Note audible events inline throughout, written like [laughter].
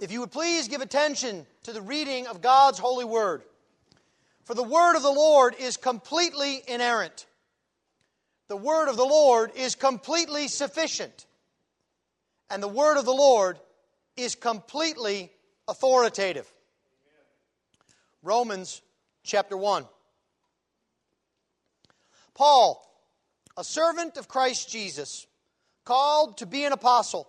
If you would please give attention to the reading of God's holy word. For the word of the Lord is completely inerrant. The word of the Lord is completely sufficient. And the word of the Lord is completely authoritative. Romans chapter 1. Paul, a servant of Christ Jesus, called to be an apostle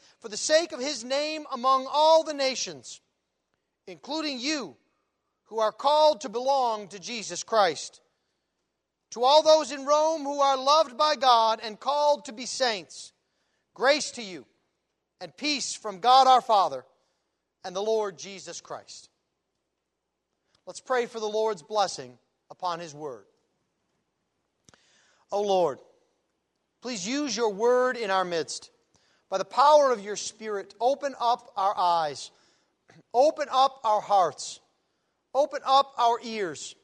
for the sake of his name among all the nations, including you who are called to belong to Jesus Christ. To all those in Rome who are loved by God and called to be saints, grace to you and peace from God our Father and the Lord Jesus Christ. Let's pray for the Lord's blessing upon his word. O Lord, please use your word in our midst by the power of your Spirit, open up our eyes, open up our hearts, open up our ears,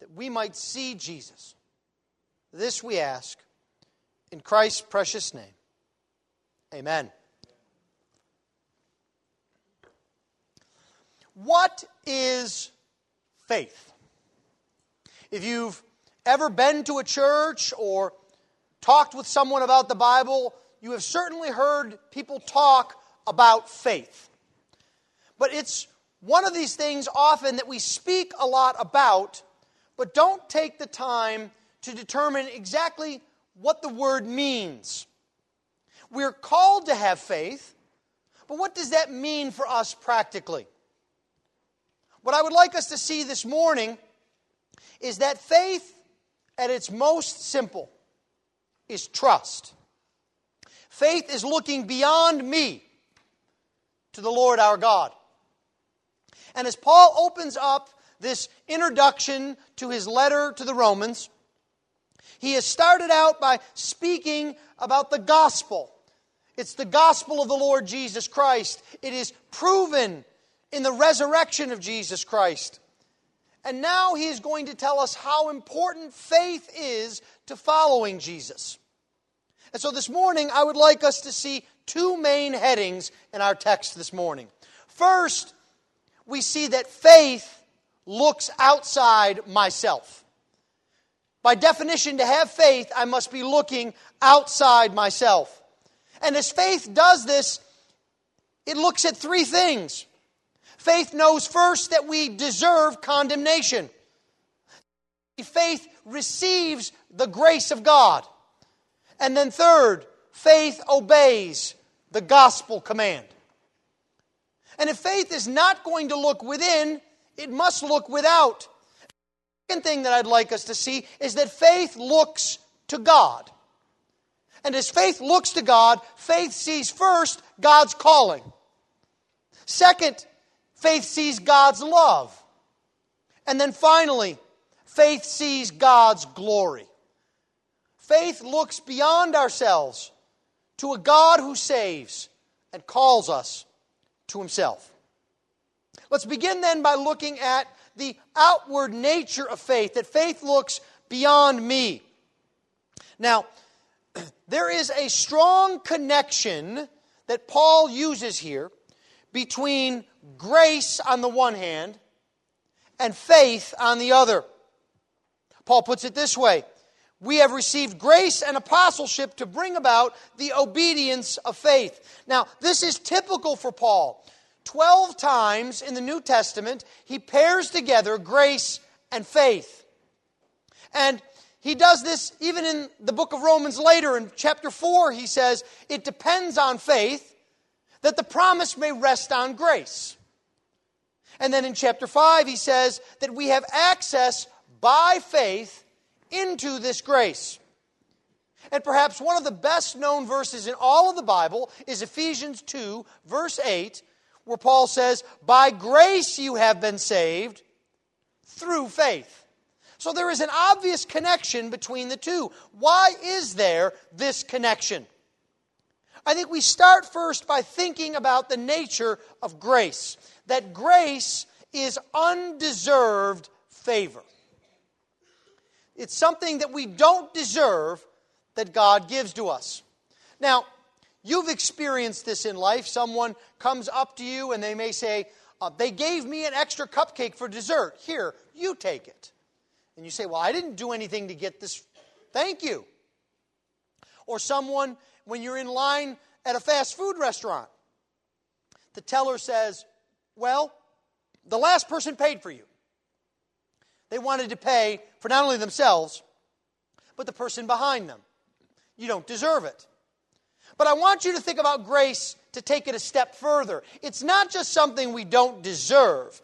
that we might see Jesus. This we ask in Christ's precious name. Amen. What is faith? If you've ever been to a church or talked with someone about the Bible, you have certainly heard people talk about faith. But it's one of these things often that we speak a lot about, but don't take the time to determine exactly what the word means. We're called to have faith, but what does that mean for us practically? What I would like us to see this morning is that faith, at its most simple, is trust. Faith is looking beyond me to the Lord our God. And as Paul opens up this introduction to his letter to the Romans, he has started out by speaking about the gospel. It's the gospel of the Lord Jesus Christ. It is proven in the resurrection of Jesus Christ. And now he is going to tell us how important faith is to following Jesus. And so this morning, I would like us to see two main headings in our text this morning. First, we see that faith looks outside myself. By definition, to have faith, I must be looking outside myself. And as faith does this, it looks at three things. Faith knows first that we deserve condemnation. Faith receives the grace of God. And then, third, faith obeys the gospel command. And if faith is not going to look within, it must look without. The second thing that I'd like us to see is that faith looks to God. And as faith looks to God, faith sees first God's calling. Second, faith sees God's love. And then finally, faith sees God's glory. Faith looks beyond ourselves to a God who saves and calls us to himself. Let's begin then by looking at the outward nature of faith, that faith looks beyond me. Now, [clears throat] there is a strong connection that Paul uses here between grace on the one hand and faith on the other. Paul puts it this way we have received grace and apostleship to bring about the obedience of faith. Now, this is typical for Paul. Twelve times in the New Testament, he pairs together grace and faith. And he does this even in the book of Romans later. In chapter 4, he says, It depends on faith that the promise may rest on grace. And then in chapter 5, he says that we have access by faith into this grace. And perhaps one of the best known verses in all of the Bible is Ephesians 2, verse 8, where Paul says, By grace you have been saved through faith. So there is an obvious connection between the two. Why is there this connection? I think we start first by thinking about the nature of grace. That grace is undeserved favor. It's something that we don't deserve that God gives to us. Now, you've experienced this in life. Someone comes up to you and they may say, uh, They gave me an extra cupcake for dessert. Here, you take it. And you say, Well, I didn't do anything to get this. Thank you. Or someone, when you're in line at a fast food restaurant, the teller says, Well, the last person paid for you. They wanted to pay for not only themselves, but the person behind them. You don't deserve it. But I want you to think about grace to take it a step further. It's not just something we don't deserve,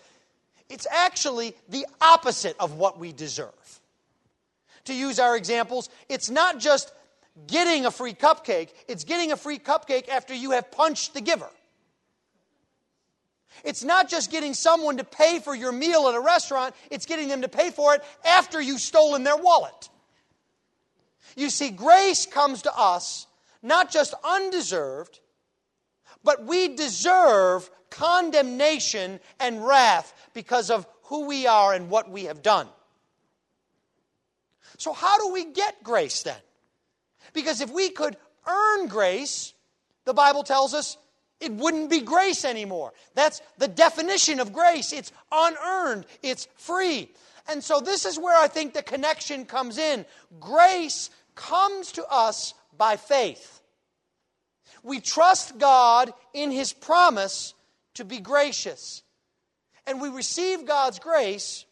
it's actually the opposite of what we deserve. To use our examples, it's not just getting a free cupcake, it's getting a free cupcake after you have punched the giver. It's not just getting someone to pay for your meal at a restaurant, it's getting them to pay for it after you've stolen their wallet. You see, grace comes to us not just undeserved, but we deserve condemnation and wrath because of who we are and what we have done. So, how do we get grace then? Because if we could earn grace, the Bible tells us it wouldn't be grace anymore. That's the definition of grace. It's unearned, it's free. And so, this is where I think the connection comes in. Grace comes to us by faith. We trust God in His promise to be gracious. And we receive God's grace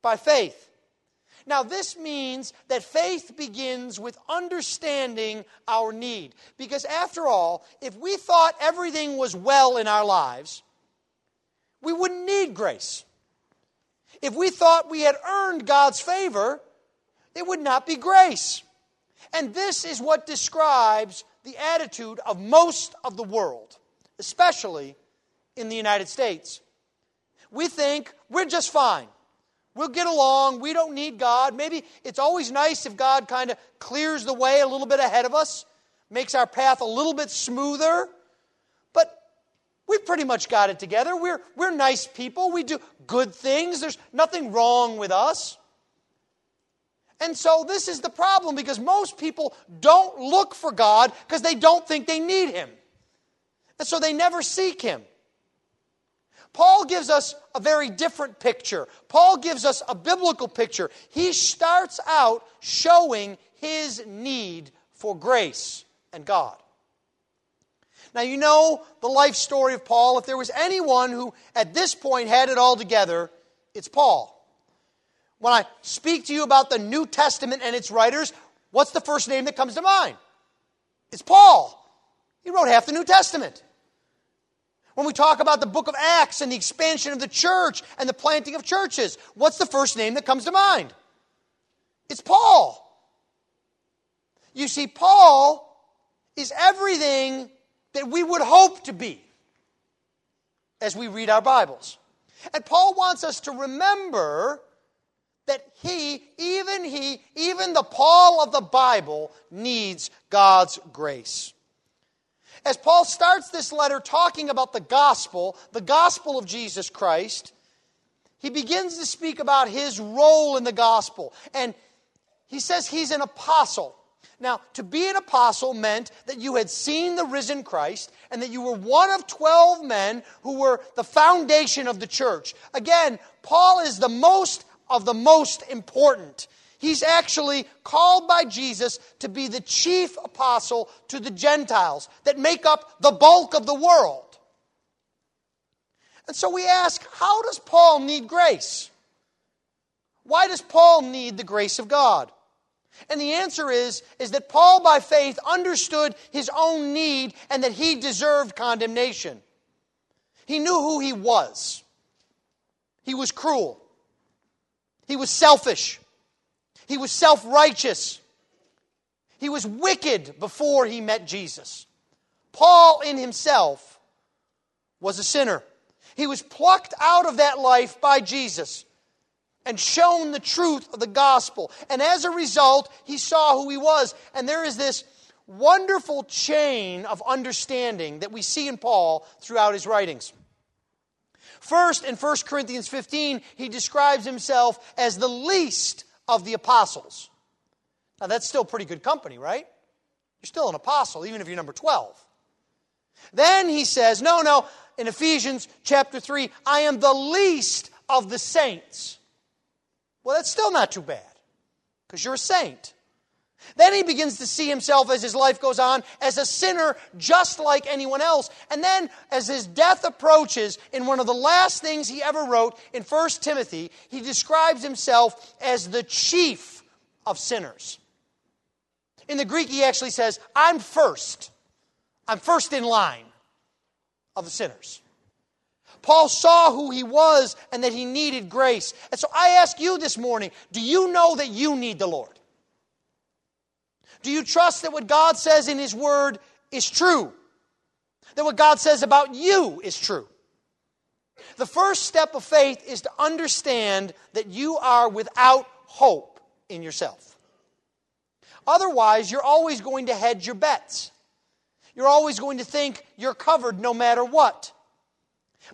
by faith. Now, this means that faith begins with understanding our need. Because, after all, if we thought everything was well in our lives, we wouldn't need grace. If we thought we had earned God's favor, it would not be grace. And this is what describes the attitude of most of the world, especially in the United States. We think we're just fine. We'll get along. We don't need God. Maybe it's always nice if God kind of clears the way a little bit ahead of us, makes our path a little bit smoother. But we've pretty much got it together. We're, we're nice people. We do good things. There's nothing wrong with us. And so this is the problem because most people don't look for God because they don't think they need Him. And so they never seek Him. Paul gives us a very different picture. Paul gives us a biblical picture. He starts out showing his need for grace and God. Now, you know the life story of Paul. If there was anyone who at this point had it all together, it's Paul. When I speak to you about the New Testament and its writers, what's the first name that comes to mind? It's Paul. He wrote half the New Testament. When we talk about the book of Acts and the expansion of the church and the planting of churches, what's the first name that comes to mind? It's Paul. You see, Paul is everything that we would hope to be as we read our Bibles. And Paul wants us to remember that he, even he, even the Paul of the Bible, needs God's grace. As Paul starts this letter talking about the gospel, the gospel of Jesus Christ, he begins to speak about his role in the gospel. And he says he's an apostle. Now, to be an apostle meant that you had seen the risen Christ and that you were one of 12 men who were the foundation of the church. Again, Paul is the most of the most important. He's actually called by Jesus to be the chief apostle to the Gentiles that make up the bulk of the world. And so we ask, how does Paul need grace? Why does Paul need the grace of God? And the answer is, is that Paul, by faith, understood his own need and that he deserved condemnation. He knew who he was. He was cruel. He was selfish. He was self righteous. He was wicked before he met Jesus. Paul, in himself, was a sinner. He was plucked out of that life by Jesus and shown the truth of the gospel. And as a result, he saw who he was. And there is this wonderful chain of understanding that we see in Paul throughout his writings. First, in 1 Corinthians 15, he describes himself as the least of the apostles. Now, that's still pretty good company, right? You're still an apostle, even if you're number 12. Then he says, no, no, in Ephesians chapter 3, I am the least of the saints. Well, that's still not too bad, because you're a saint. Then he begins to see himself as his life goes on as a sinner just like anyone else. And then as his death approaches, in one of the last things he ever wrote in 1 Timothy, he describes himself as the chief of sinners. In the Greek, he actually says, I'm first. I'm first in line of the sinners. Paul saw who he was and that he needed grace. And so I ask you this morning do you know that you need the Lord? Do you trust that what God says in His Word is true? That what God says about you is true? The first step of faith is to understand that you are without hope in yourself. Otherwise, you're always going to hedge your bets. You're always going to think you're covered no matter what.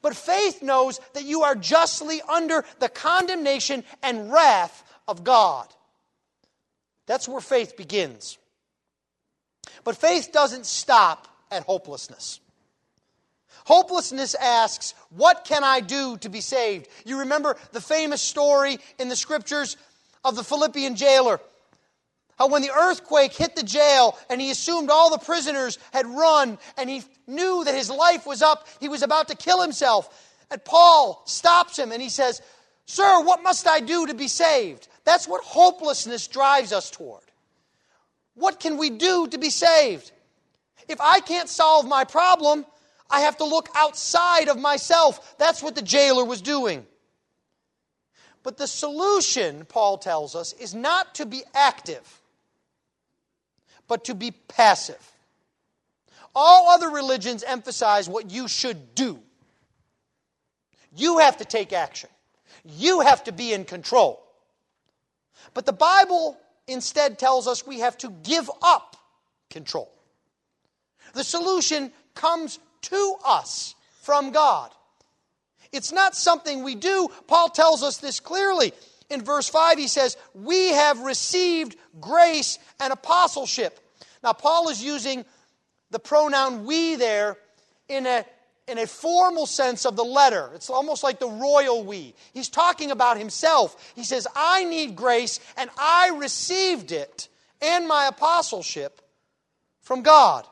But faith knows that you are justly under the condemnation and wrath of God. That's where faith begins. But faith doesn't stop at hopelessness. Hopelessness asks, What can I do to be saved? You remember the famous story in the scriptures of the Philippian jailer. How when the earthquake hit the jail and he assumed all the prisoners had run and he knew that his life was up, he was about to kill himself. And Paul stops him and he says, Sir, what must I do to be saved? That's what hopelessness drives us toward. What can we do to be saved? If I can't solve my problem, I have to look outside of myself. That's what the jailer was doing. But the solution, Paul tells us, is not to be active, but to be passive. All other religions emphasize what you should do. You have to take action, you have to be in control. But the Bible instead tells us we have to give up control. The solution comes to us from God. It's not something we do. Paul tells us this clearly. In verse 5, he says, We have received grace and apostleship. Now, Paul is using the pronoun we there in a in a formal sense of the letter. It's almost like the royal we. He's talking about himself. He says, I need grace, and I received it and my apostleship from God.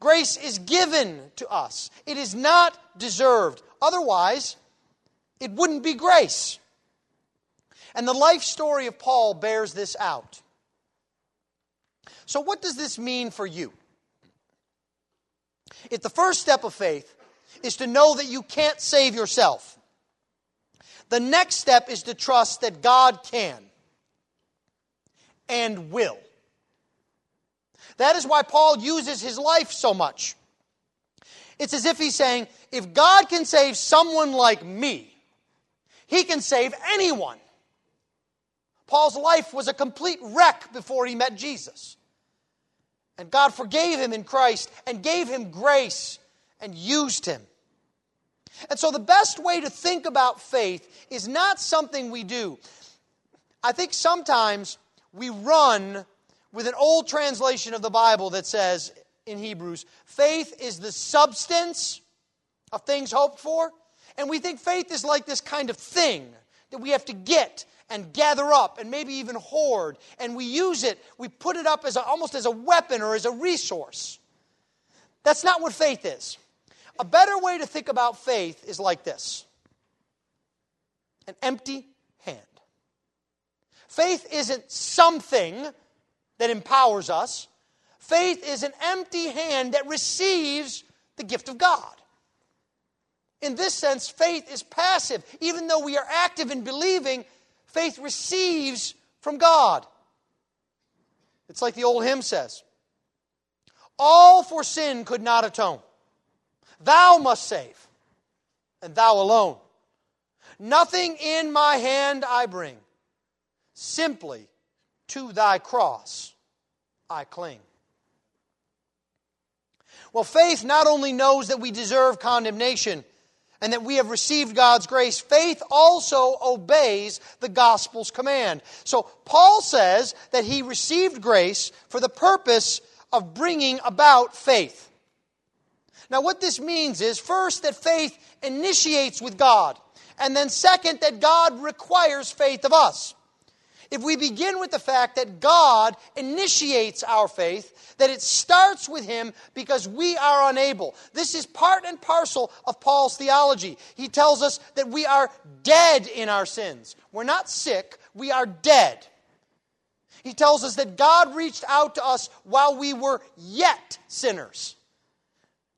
Grace is given to us, it is not deserved. Otherwise, it wouldn't be grace. And the life story of Paul bears this out. So, what does this mean for you? If the first step of faith is to know that you can't save yourself, the next step is to trust that God can and will. That is why Paul uses his life so much. It's as if he's saying, if God can save someone like me, he can save anyone. Paul's life was a complete wreck before he met Jesus. And God forgave him in Christ and gave him grace and used him. And so the best way to think about faith is not something we do. I think sometimes we run with an old translation of the Bible that says in Hebrews, faith is the substance of things hoped for. And we think faith is like this kind of thing that we have to get and gather up and maybe even hoard. And we use it, we put it up as a, almost as a weapon or as a resource. That's not what faith is. A better way to think about faith is like this an empty hand. Faith isn't something that empowers us, faith is an empty hand that receives the gift of God. In this sense, faith is passive. Even though we are active in believing, Faith receives from God. It's like the old hymn says All for sin could not atone. thou must save, and thou alone. Nothing in my hand I bring, simply to thy cross I cling. Well, faith not only knows that we deserve condemnation and that we have received God's grace, faith also obeys the gospel's command. So Paul says that he received grace for the purpose of bringing about faith. Now, what this means is first, that faith initiates with God, and then second, that God requires faith of us if we begin with the fact that God initiates our faith, that it starts with Him because we are unable. This is part and parcel of Paul's theology. He tells us that we are dead in our sins. We're not sick, we are dead. He tells us that God reached out to us while we were yet sinners.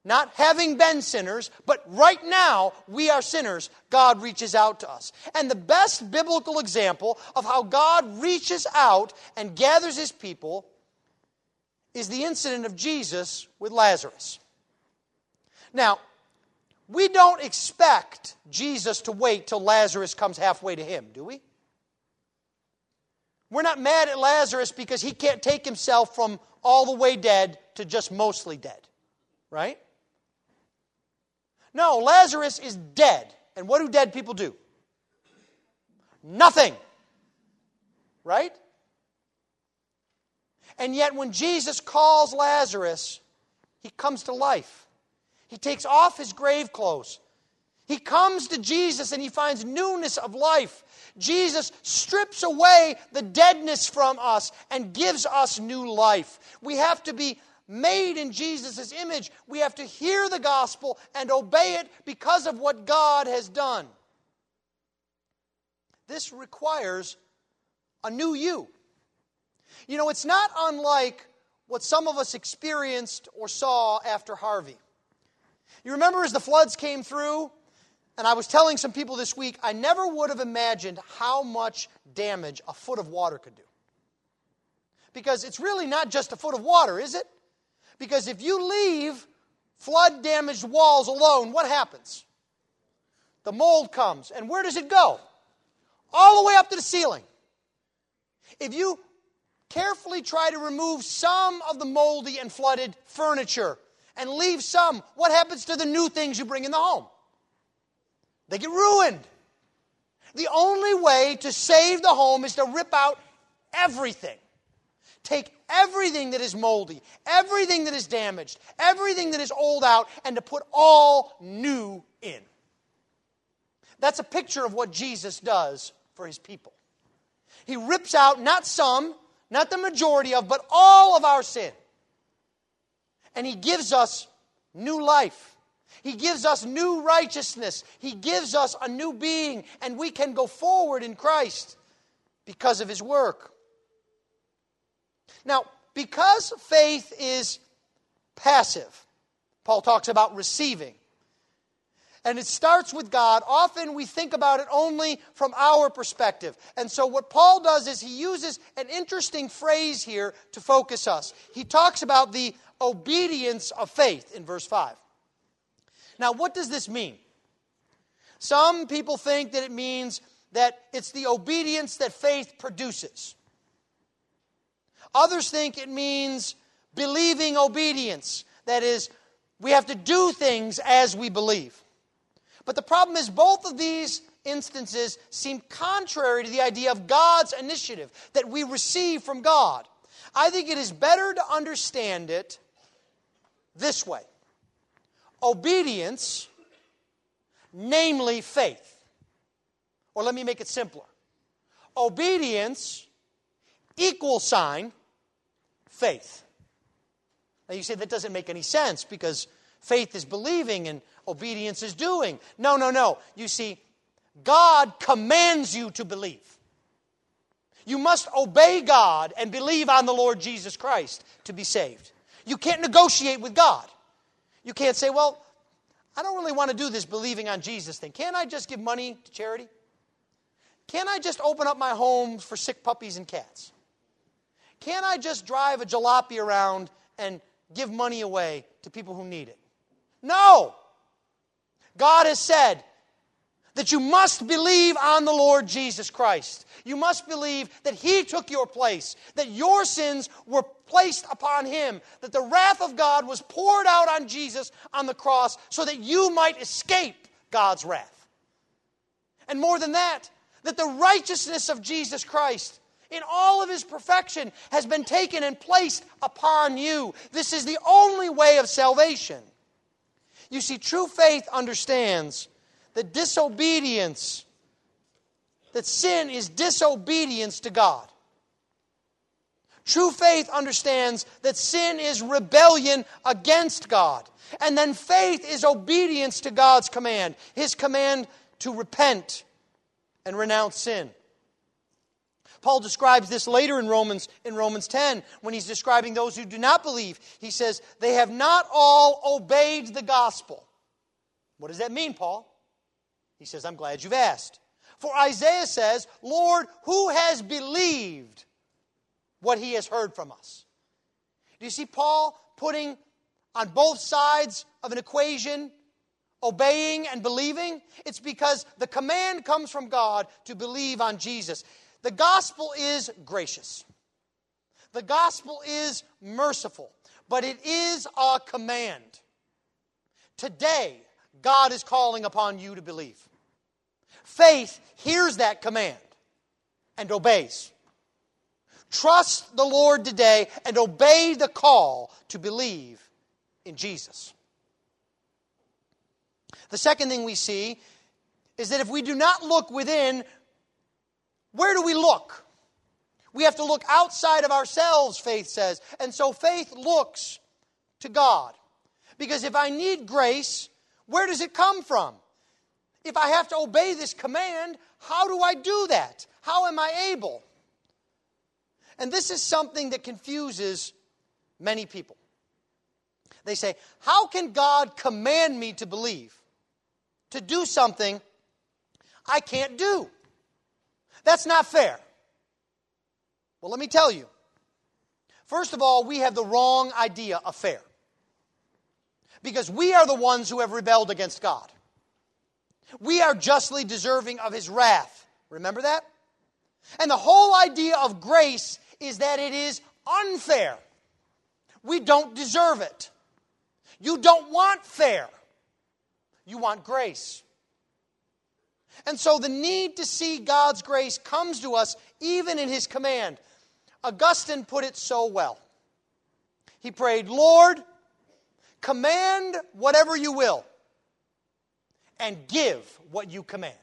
Not having been sinners, but right now we are sinners. God reaches out to us. And the best biblical example of how God reaches out and gathers his people is the incident of Jesus with Lazarus. Now, we don't expect Jesus to wait till Lazarus comes halfway to him, do we? We're not mad at Lazarus because he can't take himself from all the way dead to just mostly dead, right? No, Lazarus is dead. And what do dead people do? Nothing. Right? And yet, when Jesus calls Lazarus, he comes to life. He takes off his grave clothes. He comes to Jesus and he finds newness of life. Jesus strips away the deadness from us and gives us new life. We have to be made in Jesus' image, we have to hear the gospel and obey it because of what God has done. This requires a new you. You know, it's not unlike what some of us experienced or saw after Harvey. You remember as the floods came through, and I was telling some people this week, I never would have imagined how much damage a foot of water could do. Because it's really not just a foot of water, is it? Because if you leave flood damaged walls alone, what happens? The mold comes. And where does it go? All the way up to the ceiling. If you carefully try to remove some of the moldy and flooded furniture and leave some, what happens to the new things you bring in the home? They get ruined. The only way to save the home is to rip out everything. Take everything that is moldy, everything that is damaged, everything that is old out, and to put all new in. That's a picture of what Jesus does for his people. He rips out not some, not the majority of, but all of our sin. And he gives us new life. He gives us new righteousness. He gives us a new being, and we can go forward in Christ because of his work. Now, because faith is passive, Paul talks about receiving. And it starts with God. Often we think about it only from our perspective. And so, what Paul does is he uses an interesting phrase here to focus us. He talks about the obedience of faith in verse 5. Now, what does this mean? Some people think that it means that it's the obedience that faith produces. Others think it means believing obedience. That is, we have to do things as we believe. But the problem is, both of these instances seem contrary to the idea of God's initiative that we receive from God. I think it is better to understand it this way obedience, namely faith. Or let me make it simpler obedience, equal sign, faith. Now you say that doesn't make any sense because faith is believing and obedience is doing. No, no, no. You see, God commands you to believe. You must obey God and believe on the Lord Jesus Christ to be saved. You can't negotiate with God. You can't say, well, I don't really want to do this believing on Jesus thing. Can't I just give money to charity? Can't I just open up my home for sick puppies and cats? Can't I just drive a jalopy around and give money away to people who need it? No! God has said that you must believe on the Lord Jesus Christ. You must believe that He took your place, that your sins were placed upon Him, that the wrath of God was poured out on Jesus on the cross so that you might escape God's wrath. And more than that, that the righteousness of Jesus Christ in all of his perfection has been taken and placed upon you. This is the only way of salvation. You see, true faith understands that disobedience, that sin is disobedience to God. True faith understands that sin is rebellion against God. And then faith is obedience to God's command, His command to repent and renounce sin. Paul describes this later in Romans in Romans 10 when he's describing those who do not believe. He says, "They have not all obeyed the gospel." What does that mean, Paul? He says, "I'm glad you've asked." For Isaiah says, "Lord, who has believed what he has heard from us?" Do you see Paul putting on both sides of an equation obeying and believing? It's because the command comes from God to believe on Jesus. The gospel is gracious, the gospel is merciful, but it is a command. Today, God is calling upon you to believe. Faith hears that command and obeys. Trust the Lord today and obey the call to believe in Jesus. The second thing we see is that if we do not look within, where do we look? We have to look outside of ourselves, faith says. And so faith looks to God. Because if I need grace, where does it come from? If I have to obey this command, how do I do that? How am I able? And this is something that confuses many people. They say, How can God command me to believe, to do something I can't do? That's not fair. Well, let me tell you. First of all, we have the wrong idea of fair. Because we are the ones who have rebelled against God. We are justly deserving of His wrath. Remember that? And the whole idea of grace is that it is unfair. We don't deserve it. You don't want fair, you want grace. And so the need to see God's grace comes to us even in His command. Augustine put it so well. He prayed, Lord, command whatever you will, and give what you command.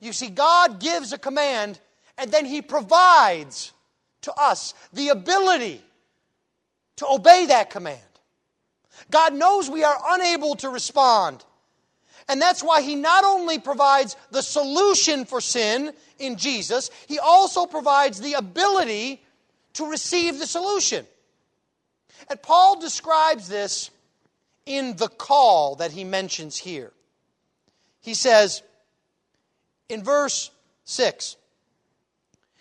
You see, God gives a command, and then He provides to us the ability to obey that command. God knows we are unable to respond. And that's why he not only provides the solution for sin in Jesus, he also provides the ability to receive the solution. And Paul describes this in the call that he mentions here. He says in verse 6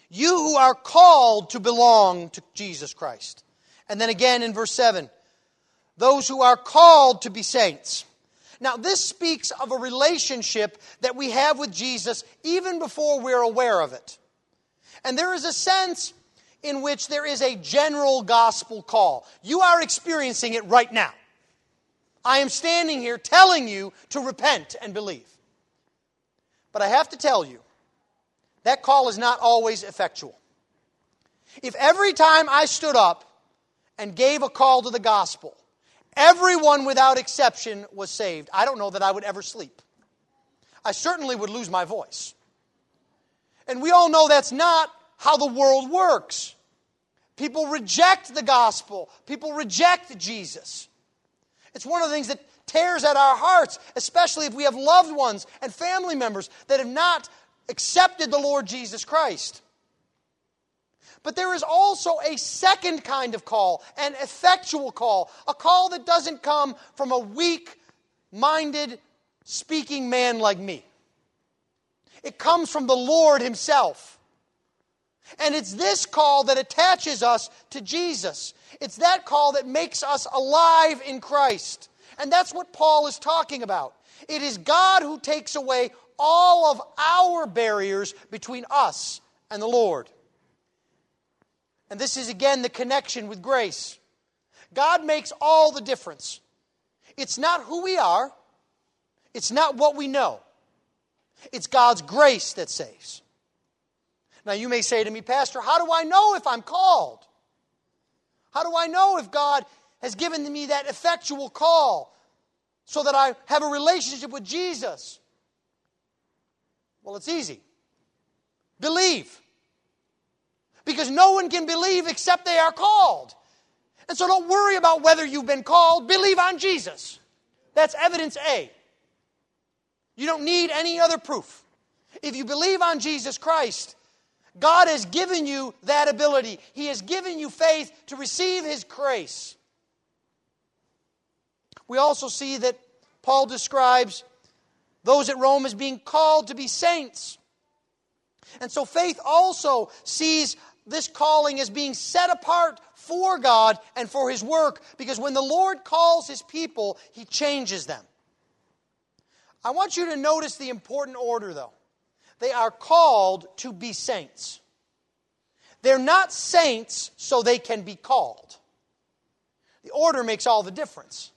You who are called to belong to Jesus Christ. And then again in verse 7 Those who are called to be saints. Now, this speaks of a relationship that we have with Jesus even before we're aware of it. And there is a sense in which there is a general gospel call. You are experiencing it right now. I am standing here telling you to repent and believe. But I have to tell you, that call is not always effectual. If every time I stood up and gave a call to the gospel, Everyone without exception was saved. I don't know that I would ever sleep. I certainly would lose my voice. And we all know that's not how the world works. People reject the gospel, people reject Jesus. It's one of the things that tears at our hearts, especially if we have loved ones and family members that have not accepted the Lord Jesus Christ. But there is also a second kind of call, an effectual call, a call that doesn't come from a weak minded, speaking man like me. It comes from the Lord Himself. And it's this call that attaches us to Jesus. It's that call that makes us alive in Christ. And that's what Paul is talking about. It is God who takes away all of our barriers between us and the Lord. And this is again the connection with grace. God makes all the difference. It's not who we are, it's not what we know, it's God's grace that saves. Now, you may say to me, Pastor, how do I know if I'm called? How do I know if God has given me that effectual call so that I have a relationship with Jesus? Well, it's easy. Believe. Because no one can believe except they are called. And so don't worry about whether you've been called. Believe on Jesus. That's evidence A. You don't need any other proof. If you believe on Jesus Christ, God has given you that ability. He has given you faith to receive His grace. We also see that Paul describes those at Rome as being called to be saints. And so faith also sees this calling as being set apart for God and for His work because when the Lord calls His people, He changes them. I want you to notice the important order, though. They are called to be saints. They're not saints so they can be called. The order makes all the difference.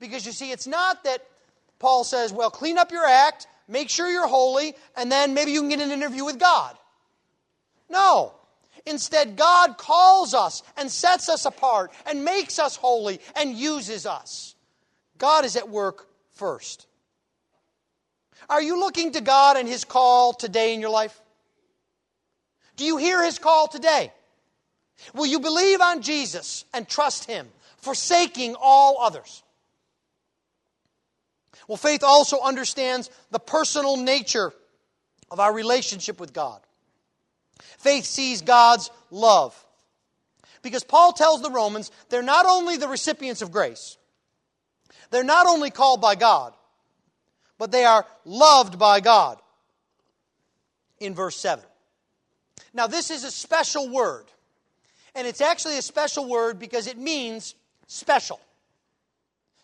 Because you see, it's not that Paul says, well, clean up your act, make sure you're holy, and then maybe you can get an interview with God. No. Instead, God calls us and sets us apart and makes us holy and uses us. God is at work first. Are you looking to God and His call today in your life? Do you hear His call today? Will you believe on Jesus and trust Him, forsaking all others? Well, faith also understands the personal nature of our relationship with God. Faith sees God's love. Because Paul tells the Romans they're not only the recipients of grace, they're not only called by God, but they are loved by God. In verse 7. Now, this is a special word. And it's actually a special word because it means special.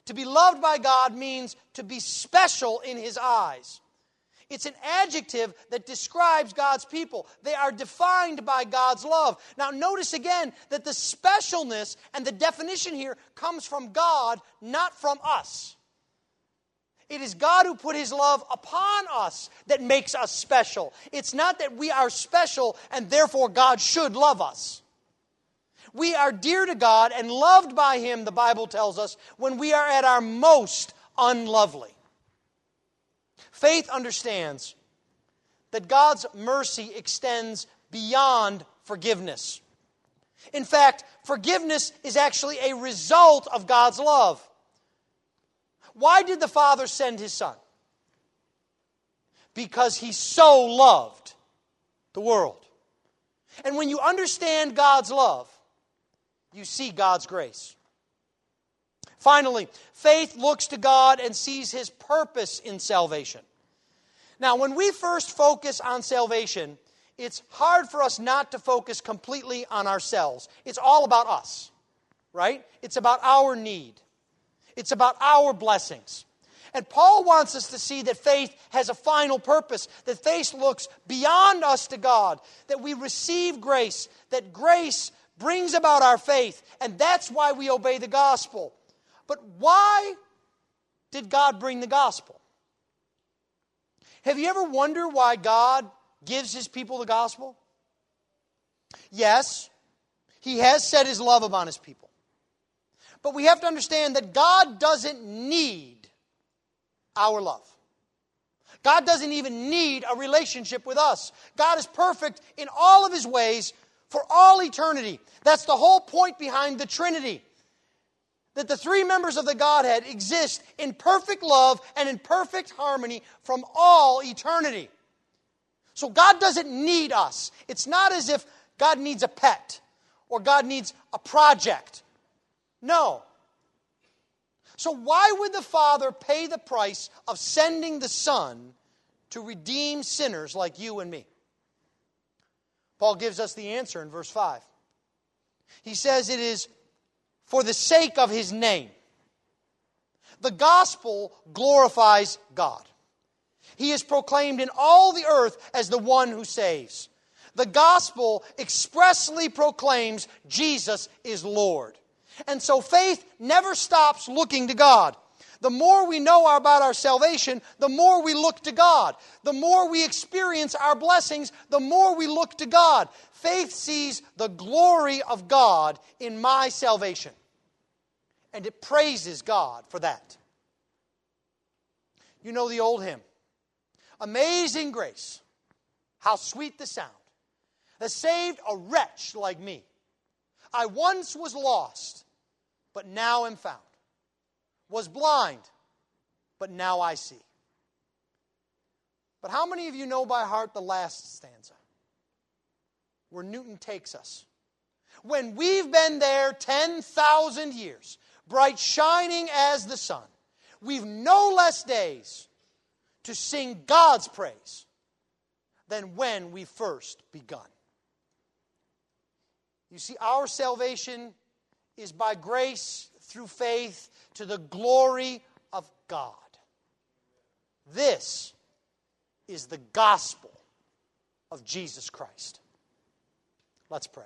To be loved by God means to be special in His eyes. It's an adjective that describes God's people. They are defined by God's love. Now, notice again that the specialness and the definition here comes from God, not from us. It is God who put his love upon us that makes us special. It's not that we are special and therefore God should love us. We are dear to God and loved by him, the Bible tells us, when we are at our most unlovely. Faith understands that God's mercy extends beyond forgiveness. In fact, forgiveness is actually a result of God's love. Why did the Father send his Son? Because he so loved the world. And when you understand God's love, you see God's grace. Finally, faith looks to God and sees his purpose in salvation. Now, when we first focus on salvation, it's hard for us not to focus completely on ourselves. It's all about us, right? It's about our need, it's about our blessings. And Paul wants us to see that faith has a final purpose, that faith looks beyond us to God, that we receive grace, that grace brings about our faith, and that's why we obey the gospel. But why did God bring the gospel? Have you ever wondered why God gives his people the gospel? Yes, he has set his love upon his people. But we have to understand that God doesn't need our love. God doesn't even need a relationship with us. God is perfect in all of his ways for all eternity. That's the whole point behind the Trinity that the three members of the Godhead exist in perfect love and in perfect harmony from all eternity. So God doesn't need us. It's not as if God needs a pet or God needs a project. No. So, why would the Father pay the price of sending the Son to redeem sinners like you and me? Paul gives us the answer in verse 5. He says it is for the sake of his name. The gospel glorifies God. He is proclaimed in all the earth as the one who saves. The gospel expressly proclaims Jesus is Lord. And so faith never stops looking to God. The more we know about our salvation, the more we look to God. The more we experience our blessings, the more we look to God. Faith sees the glory of God in my salvation. And it praises God for that. You know the old hymn Amazing grace, how sweet the sound that saved a wretch like me. I once was lost, but now am found was blind, but now I see. But how many of you know by heart the last stanza? Where Newton takes us. When we've been there 10,000 years, bright shining as the sun, we've no less days to sing God's praise than when we first begun. You see, our salvation is by grace through faith to the glory of God. This is the gospel of Jesus Christ. Let's pray.